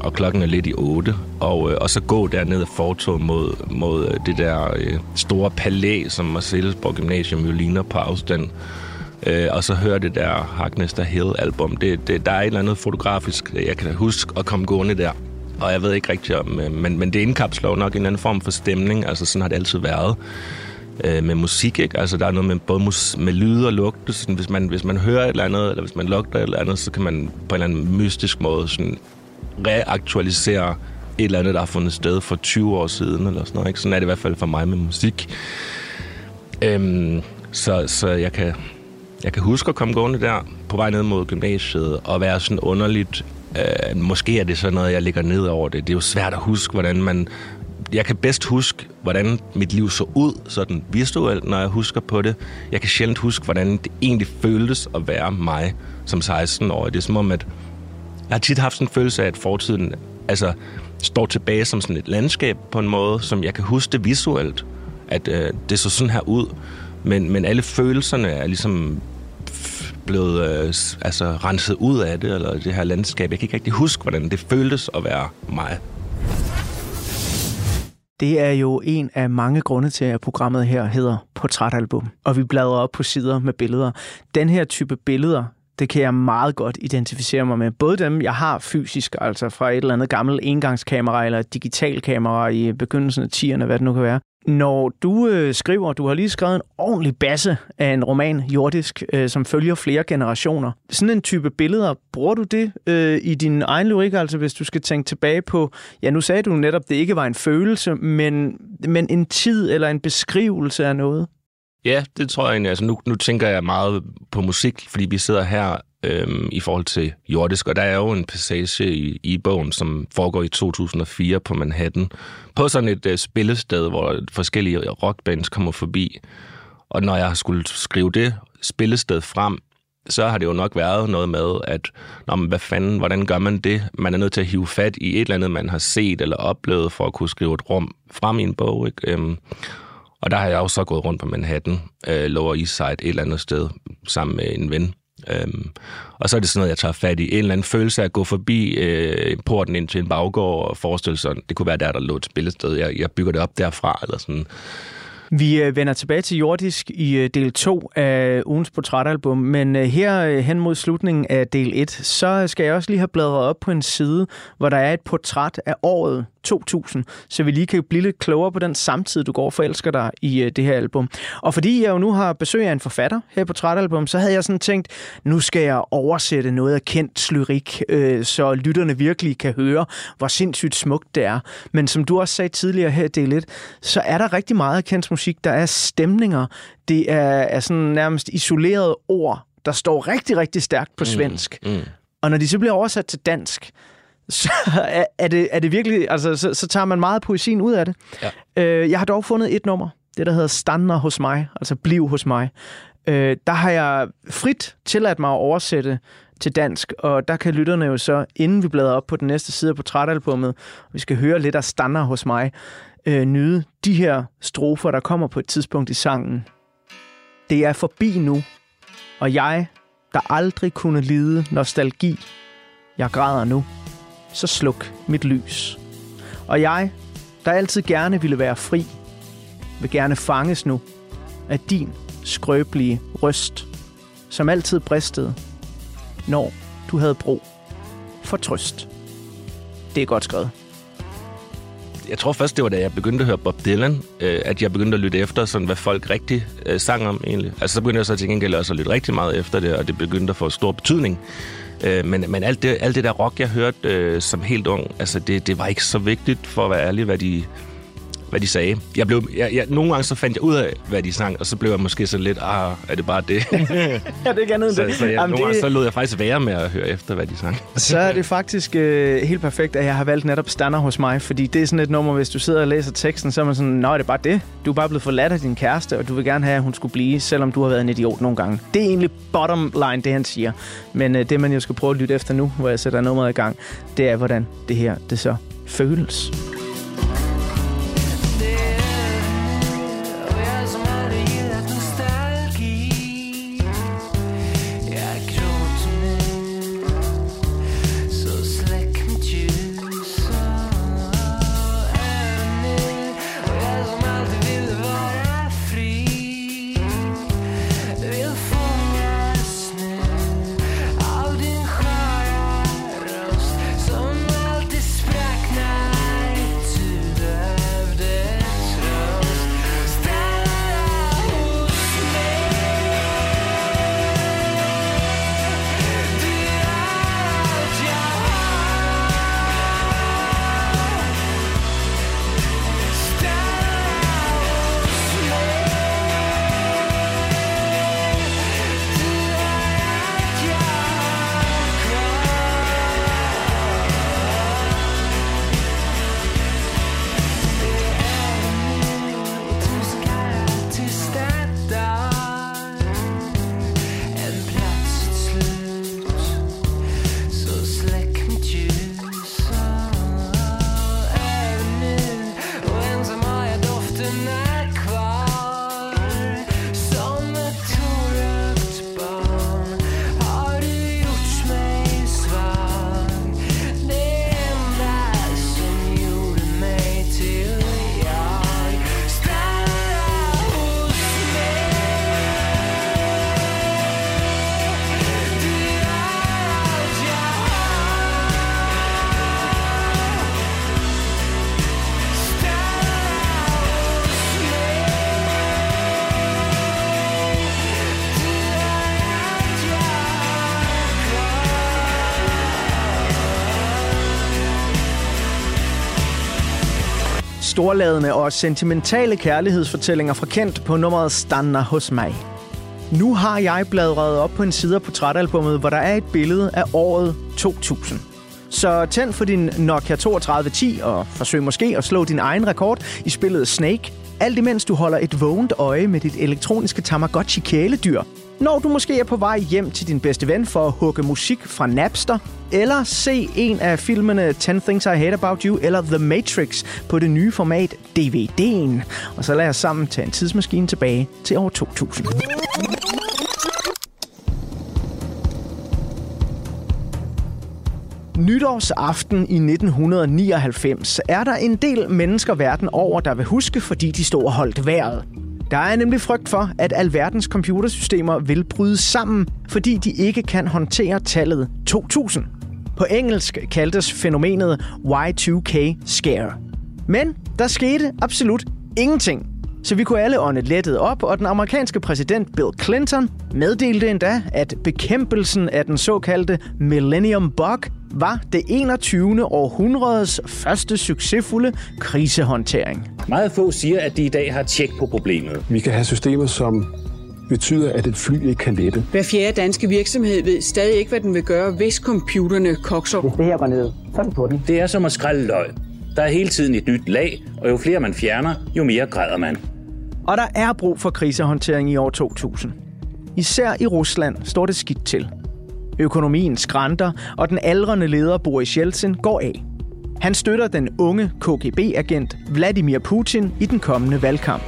og klokken er lidt i 8, og, øh, og så gå derned af fortog mod, mod øh, det der øh, store palæ, som Marcelisborg Gymnasium jo ligner på afstand, øh, og så høre det der Hagnester Hill-album. Det, det, der er et eller andet fotografisk, jeg kan huske at komme gående der og jeg ved ikke rigtig om, øh, men, men det indkapsler jo nok en anden form for stemning, altså sådan har det altid været øh, med musik, ikke? Altså der er noget med både mus- med lyd og lugte, sådan, hvis, man, hvis man hører et eller andet, eller hvis man lugter et eller andet, så kan man på en eller anden mystisk måde sådan reaktualisere et eller andet, der har fundet sted for 20 år siden, eller sådan noget, ikke? Sådan er det i hvert fald for mig med musik. Øhm, så, så jeg kan, jeg kan huske at komme gående der på vej ned mod gymnasiet og være sådan underligt Øh, måske er det sådan noget, jeg ligger ned over det. Det er jo svært at huske, hvordan man... Jeg kan bedst huske, hvordan mit liv så ud, sådan visuelt, når jeg husker på det. Jeg kan sjældent huske, hvordan det egentlig føltes at være mig som 16-årig. Det er som om, at jeg har tit haft sådan en følelse af, at fortiden altså, står tilbage som sådan et landskab på en måde, som jeg kan huske det visuelt, at øh, det så sådan her ud. Men, men alle følelserne er ligesom blevet øh, altså, renset ud af det, eller det her landskab. Jeg kan ikke rigtig huske, hvordan det føltes at være mig. Det er jo en af mange grunde til, at programmet her hedder Portrætalbum. Og vi bladrer op på sider med billeder. Den her type billeder, det kan jeg meget godt identificere mig med. Både dem, jeg har fysisk, altså fra et eller andet gammelt engangskamera eller digitalkamera i begyndelsen af 10'erne, hvad det nu kan være, når du øh, skriver, du har lige skrevet en ordentlig basse af en roman, jordisk, øh, som følger flere generationer. Sådan en type billeder, bruger du det øh, i din egen lyrik, altså hvis du skal tænke tilbage på, ja nu sagde du netop, det ikke var en følelse, men, men en tid eller en beskrivelse af noget? Ja, det tror jeg egentlig. Altså, nu, nu tænker jeg meget på musik, fordi vi sidder her øhm, i forhold til jordisk, og der er jo en passage i, i bogen, som foregår i 2004 på Manhattan, på sådan et øh, spillested, hvor forskellige rockbands kommer forbi. Og når jeg har skulle skrive det spillested frem, så har det jo nok været noget med, at Nå, men hvad fanden, hvordan gør man det? Man er nødt til at hive fat i et eller andet, man har set eller oplevet, for at kunne skrive et rum frem i en bog. Ikke? Øhm, og der har jeg også så gået rundt på Manhattan, øh, Lower East Side, et eller andet sted, sammen med en ven. Øhm, og så er det sådan noget, jeg tager fat i. En eller anden følelse af at gå forbi øh, porten ind til en baggård og forestille sig, det kunne være der, der lå et spillested. Jeg, jeg bygger det op derfra, eller sådan. Vi øh, vender tilbage til Jordisk i øh, del 2 af ugens portrætalbum, men øh, her hen mod slutningen af del 1, så skal jeg også lige have bladret op på en side, hvor der er et portræt af året 2000, så vi lige kan blive lidt klogere på den samtid, du går og forelsker dig i det her album. Og fordi jeg jo nu har besøg af en forfatter her på Portrætalbum, så havde jeg sådan tænkt, nu skal jeg oversætte noget af kendt lyrik, så lytterne virkelig kan høre, hvor sindssygt smukt det er. Men som du også sagde tidligere her i del 1, så er der rigtig meget kendt musik der er stemninger, det er, er sådan nærmest isolerede ord, der står rigtig, rigtig stærkt på mm, svensk. Mm, mm. Og når de så bliver oversat til dansk, så er, er, det, er det virkelig, altså så, så tager man meget poesien ud af det. Ja. Øh, jeg har dog fundet et nummer, det der hedder Stander hos mig, altså Bliv hos mig. Øh, der har jeg frit tilladt mig at oversætte til dansk, og der kan lytterne jo så, inden vi bladrer op på den næste side af portrætalbummet, vi skal høre lidt af Stander hos mig, øh, nyde de her strofer, der kommer på et tidspunkt i sangen. Det er forbi nu, og jeg, der aldrig kunne lide nostalgi, jeg græder nu, så sluk mit lys. Og jeg, der altid gerne ville være fri, vil gerne fanges nu af din skrøbelige røst, som altid bristede, når du havde brug for trøst. Det er godt skrevet jeg tror først, det var da jeg begyndte at høre Bob Dylan, øh, at jeg begyndte at lytte efter, sådan, hvad folk rigtig øh, sang om egentlig. Altså så begyndte jeg så til gengæld også at lytte rigtig meget efter det, og det begyndte at få stor betydning. Øh, men men alt, det, alt det der rock, jeg hørte øh, som helt ung, altså det, det var ikke så vigtigt for at være ærlig, hvad de hvad de sagde. Jeg blev, jeg, jeg, nogle gange så fandt jeg ud af, hvad de sang, og så blev jeg måske så lidt, ah, er det bare det? ja, det er ikke andet så, det. Så, jeg, Jamen, nogle det... gange så lod jeg faktisk være med at høre efter, hvad de sang. så er det faktisk øh, helt perfekt, at jeg har valgt netop Stander hos mig, fordi det er sådan et nummer, hvis du sidder og læser teksten, så er man sådan, nej, det er bare det. Du er bare blevet forladt af din kæreste, og du vil gerne have, at hun skulle blive, selvom du har været en idiot nogle gange. Det er egentlig bottom line, det han siger. Men øh, det, man jo skal prøve at lytte efter nu, hvor jeg sætter nummeret i gang, det er, hvordan det her, det så føles. Storladende og sentimentale kærlighedsfortællinger fra Kent på nummeret Stanna hos mig. Nu har jeg bladret op på en side af portrætalbummet, hvor der er et billede af året 2000. Så tænd for din Nokia 3210 og forsøg måske at slå din egen rekord i spillet Snake, alt imens du holder et vågent øje med dit elektroniske Tamagotchi-kæledyr, når du måske er på vej hjem til din bedste ven for at hugge musik fra Napster, eller se en af filmene 10 Things I Hate About You eller The Matrix på det nye format DVD'en. Og så lad os sammen tage en tidsmaskine tilbage til år 2000. Nytårsaften i 1999 er der en del mennesker verden over, der vil huske, fordi de stod og holdt vejret. Der er nemlig frygt for, at alverdens computersystemer vil bryde sammen, fordi de ikke kan håndtere tallet 2000. På engelsk kaldtes fænomenet Y2K Scare. Men der skete absolut ingenting. Så vi kunne alle ånde lettet op, og den amerikanske præsident Bill Clinton meddelte endda, at bekæmpelsen af den såkaldte Millennium Bug var det 21. århundredes første succesfulde krisehåndtering. Meget få siger, at de i dag har tjek på problemet. Vi kan have systemer, som betyder, at et fly ikke kan lette. Hver fjerde danske virksomhed ved stadig ikke, hvad den vil gøre, hvis computerne kokser. Hvis det her går ned, så er på den. Det er som at skrælle løg. Der er hele tiden et nyt lag, og jo flere man fjerner, jo mere græder man. Og der er brug for krisehåndtering i år 2000. Især i Rusland står det skidt til. Økonomien skrænter, og den aldrende leder Boris Yeltsin går af. Han støtter den unge KGB-agent Vladimir Putin i den kommende valgkamp.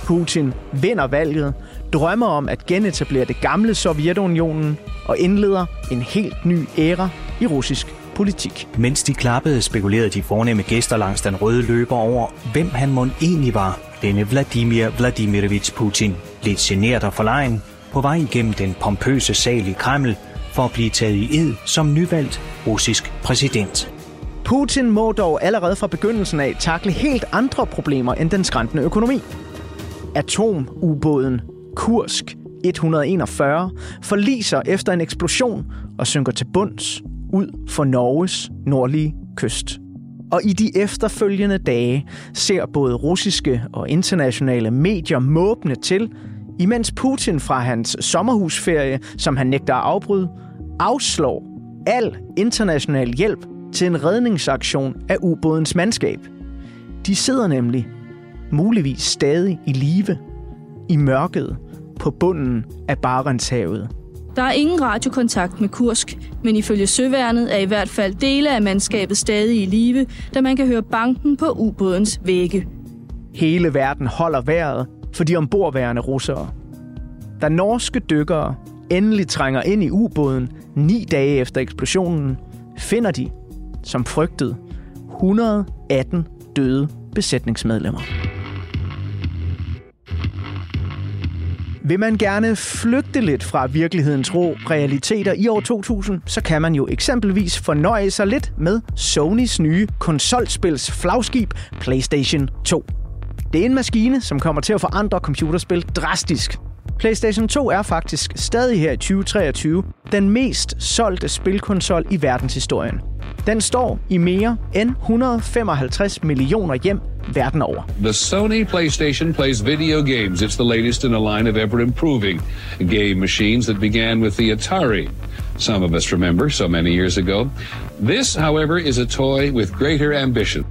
Putin vinder valget, drømmer om at genetablere det gamle Sovjetunionen og indleder en helt ny æra i russisk politik. Mens de klappede, spekulerede de fornemme gæster langs den røde løber over, hvem han mon egentlig var, denne Vladimir Vladimirovich Putin. Lidt genert og forlegen, på vej igennem den pompøse sal i Kreml, for at blive taget i ed som nyvalgt russisk præsident. Putin må dog allerede fra begyndelsen af takle helt andre problemer end den skræntende økonomi. Atomubåden Kursk 141 forliser efter en eksplosion og synker til bunds ud for Norges nordlige kyst. Og i de efterfølgende dage ser både russiske og internationale medier måbne til, imens Putin fra hans sommerhusferie, som han nægter at afbryde, afslår al international hjælp til en redningsaktion af ubådens mandskab. De sidder nemlig, muligvis stadig i live, i mørket på bunden af Barentshavet. Der er ingen radiokontakt med Kursk, men ifølge søværnet er i hvert fald dele af mandskabet stadig i live, da man kan høre banken på ubådens vægge. Hele verden holder vejret for de ombordværende russere. Da norske dykkere endelig trænger ind i ubåden ni dage efter eksplosionen, finder de, som frygtet, 118 døde besætningsmedlemmer. Vil man gerne flygte lidt fra virkelighedens rå realiteter i år 2000, så kan man jo eksempelvis fornøje sig lidt med Sonys nye konsolspils flagskib PlayStation 2. Det er en maskine, som kommer til at forandre computerspil drastisk. PlayStation 2 er faktisk stadig her i 2023 den mest solgte spilkonsol i verdenshistorien. Den står i mere end 155 millioner hjem verden over. The Sony PlayStation plays video games. It's the latest in a line of ever improving game machines that began with the Atari. Some of us remember so many years ago. This, however, is a toy with greater ambition.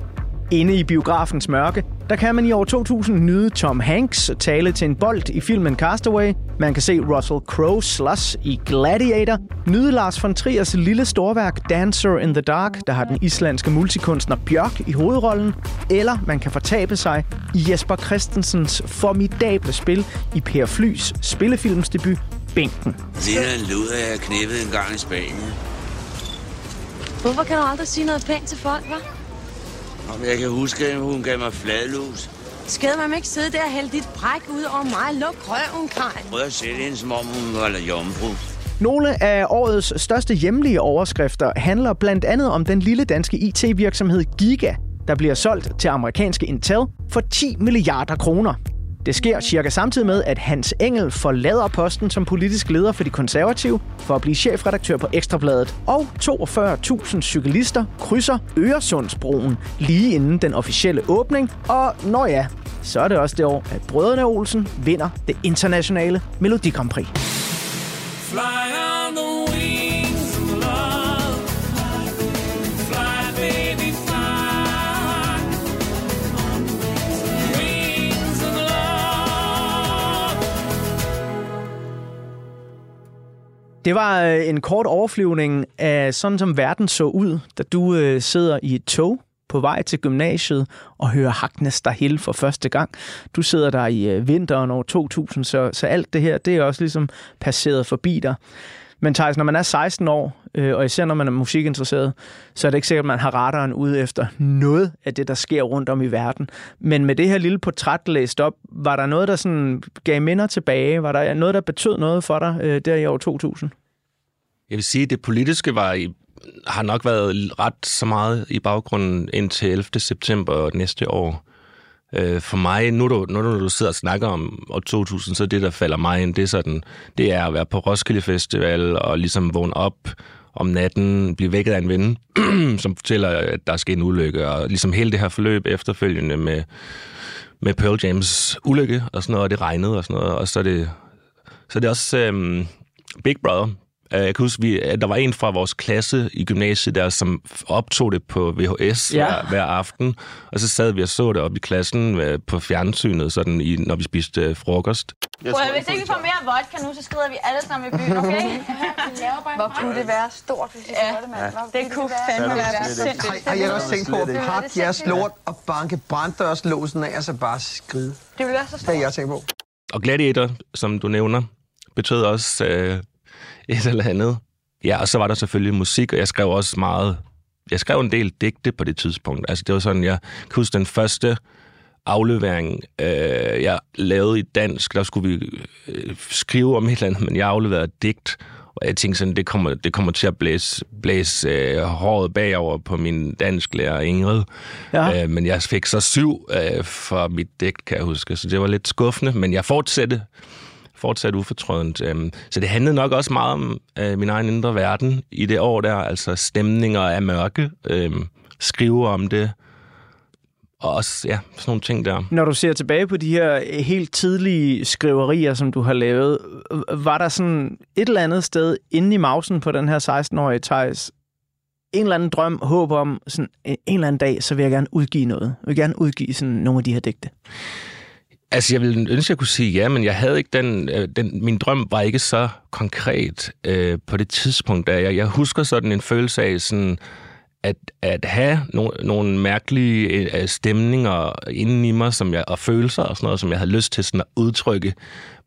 Inde i biografens mørke, der kan man i år 2000 nyde Tom Hanks tale til en bold i filmen Castaway. Man kan se Russell Crowe slås i Gladiator. Nyde Lars von Triers lille storværk Dancer in the Dark, der har den islandske multikunstner Bjørk i hovedrollen. Eller man kan fortabe sig i Jesper Christensens formidable spil i Per Flys spillefilmsdebut Bænken. Det er en luder, jeg har knæppet en gang i Spanien. Hvorfor kan du aldrig sige noget pænt til folk, hva'? Om jeg kan huske, at hun gav mig fladlus. Skal man ikke sidde der og hælde dit bræk ud over mig? Luk røven, Kaj. Prøv at sætte hende, som om hun var jomfru. Nogle af årets største hjemlige overskrifter handler blandt andet om den lille danske IT-virksomhed Giga, der bliver solgt til amerikanske Intel for 10 milliarder kroner. Det sker cirka samtidig med, at Hans Engel forlader posten som politisk leder for de konservative for at blive chefredaktør på Ekstrabladet. Og 42.000 cyklister krydser Øresundsbroen lige inden den officielle åbning. Og når ja, så er det også det år, at Brødrene Olsen vinder det internationale Melodi Grand Prix. Fly on the wings Det var øh, en kort overflyvning af sådan, som verden så ud, da du øh, sidder i et tog på vej til gymnasiet og hører Hagnes Dahil for første gang. Du sidder der i øh, vinteren år 2000, så, så alt det her, det er også ligesom passeret forbi dig. Men Thijs, når man er 16 år, øh, og især når man er musikinteresseret, så er det ikke sikkert, at man har radaren ude efter noget af det, der sker rundt om i verden. Men med det her lille portræt læst op, var der noget, der sådan gav minder tilbage? Var der noget, der betød noget for dig øh, der i år 2000? Jeg vil sige, at det politiske var i, har nok været ret så meget i baggrunden indtil 11. september næste år. Øh, for mig, nu, du, nu når du sidder og snakker om år 2000, så det, der falder mig ind, det er, sådan, det er at være på Roskilde Festival og ligesom vågne op om natten, blive vækket af en ven, som fortæller, at der sker en ulykke, og ligesom hele det her forløb efterfølgende med, med Pearl Jams ulykke og sådan noget, og det regnede og sådan noget, og så er det, så er det også øhm, Big Brother, jeg kan huske, vi, at der var en fra vores klasse i gymnasiet der, som optog det på VHS Ja. ja. hver, hver aften. Og så sad vi og så det op i klassen øh, på fjernsynet, sådan i, når vi spiste øh, frokost. Prøv, at, hvis ikke vi får mere vodka nu, så skrider vi alle sammen i byen, okay? Hvor kunne det være stort, hvis vi ja, gjorde det, mand? Hvor det kunne fandme være sindssygt. Har jeg også tænkt på at pakke jeres lort og banke branddørslåsen af, og så bare skride? Det ville være så Det stort. har jeg tænkt på. Og Gladiator, som du nævner, betød også øh, et eller andet. Ja, og så var der selvfølgelig musik, og jeg skrev også meget... Jeg skrev en del digte på det tidspunkt. Altså, det var sådan, jeg kan huske den første aflevering, øh, jeg lavede i dansk, der skulle vi øh, skrive om et eller andet, men jeg afleverede et digt, og jeg tænkte sådan, det kommer, det kommer til at blæse, blæse øh, håret bagover på min dansklærer Ingrid. Ja. Øh, men jeg fik så syv øh, for mit digt, kan jeg huske, så det var lidt skuffende, men jeg fortsatte fortsat ufortrødent. Øhm, Så det handlede nok også meget om øh, min egen indre verden i det år der, altså stemninger af mørke, øhm, skrive om det, og også, ja, sådan nogle ting der. Når du ser tilbage på de her helt tidlige skriverier, som du har lavet, var der sådan et eller andet sted inde i mausen på den her 16-årige Thijs, en eller anden drøm, håb om, sådan en eller anden dag, så vil jeg gerne udgive noget. Jeg vil gerne udgive sådan nogle af de her digte. Altså, jeg ville ønske, at jeg kunne sige ja, men jeg havde ikke den, øh, den min drøm var ikke så konkret øh, på det tidspunkt. Der. Jeg, jeg husker sådan en følelse af sådan, at, at have no, nogle mærkelige øh, stemninger inden i mig, som jeg, og følelser og sådan noget, som jeg havde lyst til sådan at udtrykke,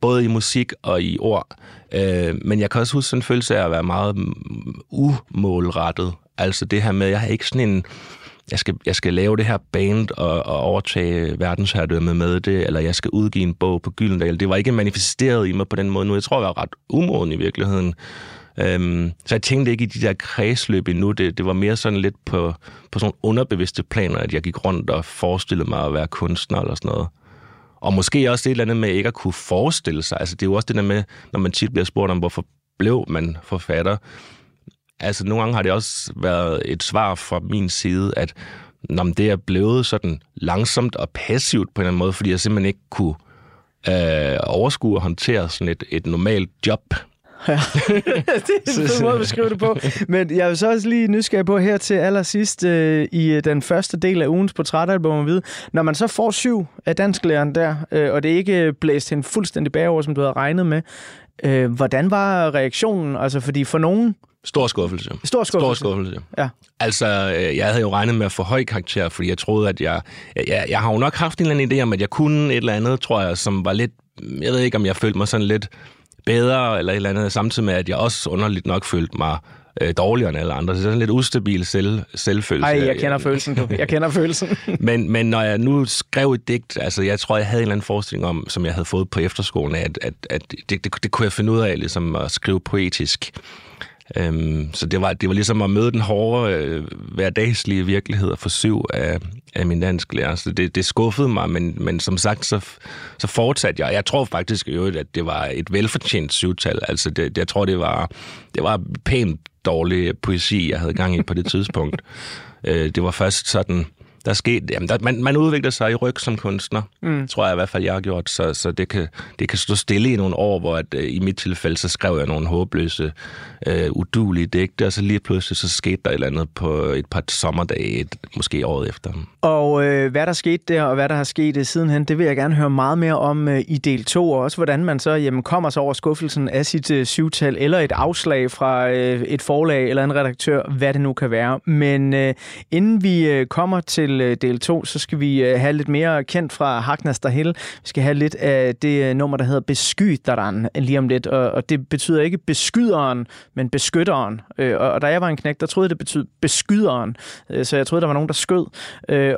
både i musik og i ord. Øh, men jeg kan også huske sådan en følelse af at være meget mm, umålrettet. Altså det her med, jeg har ikke sådan en jeg skal, jeg skal lave det her band og, og overtage verdensherredømme med det, eller jeg skal udgive en bog på Gyldendal. Det var ikke manifesteret i mig på den måde nu. Jeg tror, jeg var ret umoden i virkeligheden. Øhm, så jeg tænkte ikke i de der kredsløb endnu. Det, det var mere sådan lidt på, på sådan underbevidste planer, at jeg gik rundt og forestillede mig at være kunstner eller sådan noget. Og måske også det et eller andet med ikke at kunne forestille sig. Altså det er jo også det der med, når man tit bliver spurgt om, hvorfor blev man forfatter. Altså nogle gange har det også været et svar fra min side, at når det er blevet sådan langsomt og passivt på en eller anden måde, fordi jeg simpelthen ikke kunne øh, overskue og håndtere sådan et, et normalt job. Ja, det er en fed måde at beskrive det på. Men jeg vil så også lige nysgerrig på her til allersidst øh, i øh, den første del af ugens portrætalbum at vide, når man så får syv af dansklæreren der, øh, og det ikke blæst hende fuldstændig bagover, som du havde regnet med, øh, hvordan var reaktionen? Altså, fordi for nogen... Stor skuffelse. Stor skuffelse. Stor skuffelse. Ja. Altså, øh, jeg havde jo regnet med at få høj karakter, fordi jeg troede, at jeg... Jeg, jeg har jo nok haft en eller anden idé om, at jeg kunne et eller andet, tror jeg, som var lidt... Jeg ved ikke, om jeg følte mig sådan lidt bedre eller et eller andet, samtidig med, at jeg også underligt nok følte mig øh, dårligere end alle andre. Så det er sådan lidt ustabil selv, selvfølelse. Ej, jeg kender følelsen, du. Jeg kender følelsen. men, men når jeg nu skrev et digt, altså jeg tror, jeg havde en eller anden forestilling om, som jeg havde fået på efterskolen, at, at, at det, det, det kunne jeg finde ud af, ligesom at skrive poetisk. Øhm, så det var, det var ligesom at møde den hårde, øh, hverdagslige virkelighed og forsøg syv af, af min dansk lærer. Så det, det skuffede mig, men, men som sagt, så, så fortsatte jeg. Jeg tror faktisk jo, at det var et velfortjent syvtal. Altså, det, jeg tror, det var, det var pænt dårlig poesi, jeg havde gang i på det tidspunkt. Øh, det var først sådan der skete, jamen der, man, man udvikler sig i ryg som kunstner, mm. tror jeg i hvert fald, jeg har gjort, så, så det, kan, det kan stå stille i nogle år, hvor at, øh, i mit tilfælde, så skrev jeg nogle håbløse, øh, udulige digte, og så lige pludselig, så skete der et eller andet på et par sommerdage, et, måske året efter. Og øh, hvad der skete der, og hvad der har sket øh, sidenhen, det vil jeg gerne høre meget mere om øh, i del 2, og også hvordan man så jamen, kommer sig over skuffelsen af sit øh, syvtal, eller et afslag fra øh, et forlag eller en redaktør, hvad det nu kan være. Men øh, inden vi øh, kommer til øh, del 2, så skal vi øh, have lidt mere kendt fra Hagnas Dahil. Vi skal have lidt af det øh, nummer, der hedder Beskydderen lige om lidt, og, det betyder ikke beskyderen, men beskytteren. Og, da jeg var en knæk, der troede det betød beskyderen, så jeg troede, der var nogen, der skød,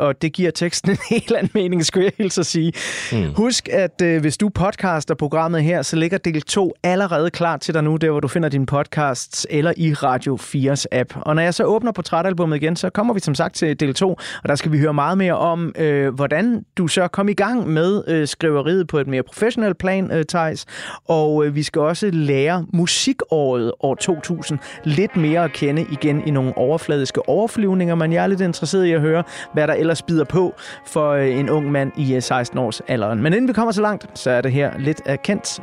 og det giver teksten en helt anden mening, skulle jeg hilse at sige. Mm. Husk, at hvis du podcaster programmet her, så ligger del 2 allerede klar til dig nu, der hvor du finder dine podcasts, eller i Radio 4's app. Og når jeg så åbner portrætalbummet igen, så kommer vi som sagt til del 2, og der skal vi høre meget mere om, øh, hvordan du så kom i gang med øh, skriveriet på et mere professionelt plan, øh, Thijs. Og øh, vi skal også lære musikåret år 2000 lidt mere at kende igen i nogle overfladiske overflyvninger, men jeg er lidt interesseret i at høre, hvad der ellers bider på for øh, en ung mand i øh, 16 års alderen. Men inden vi kommer så langt, så er det her lidt af kendt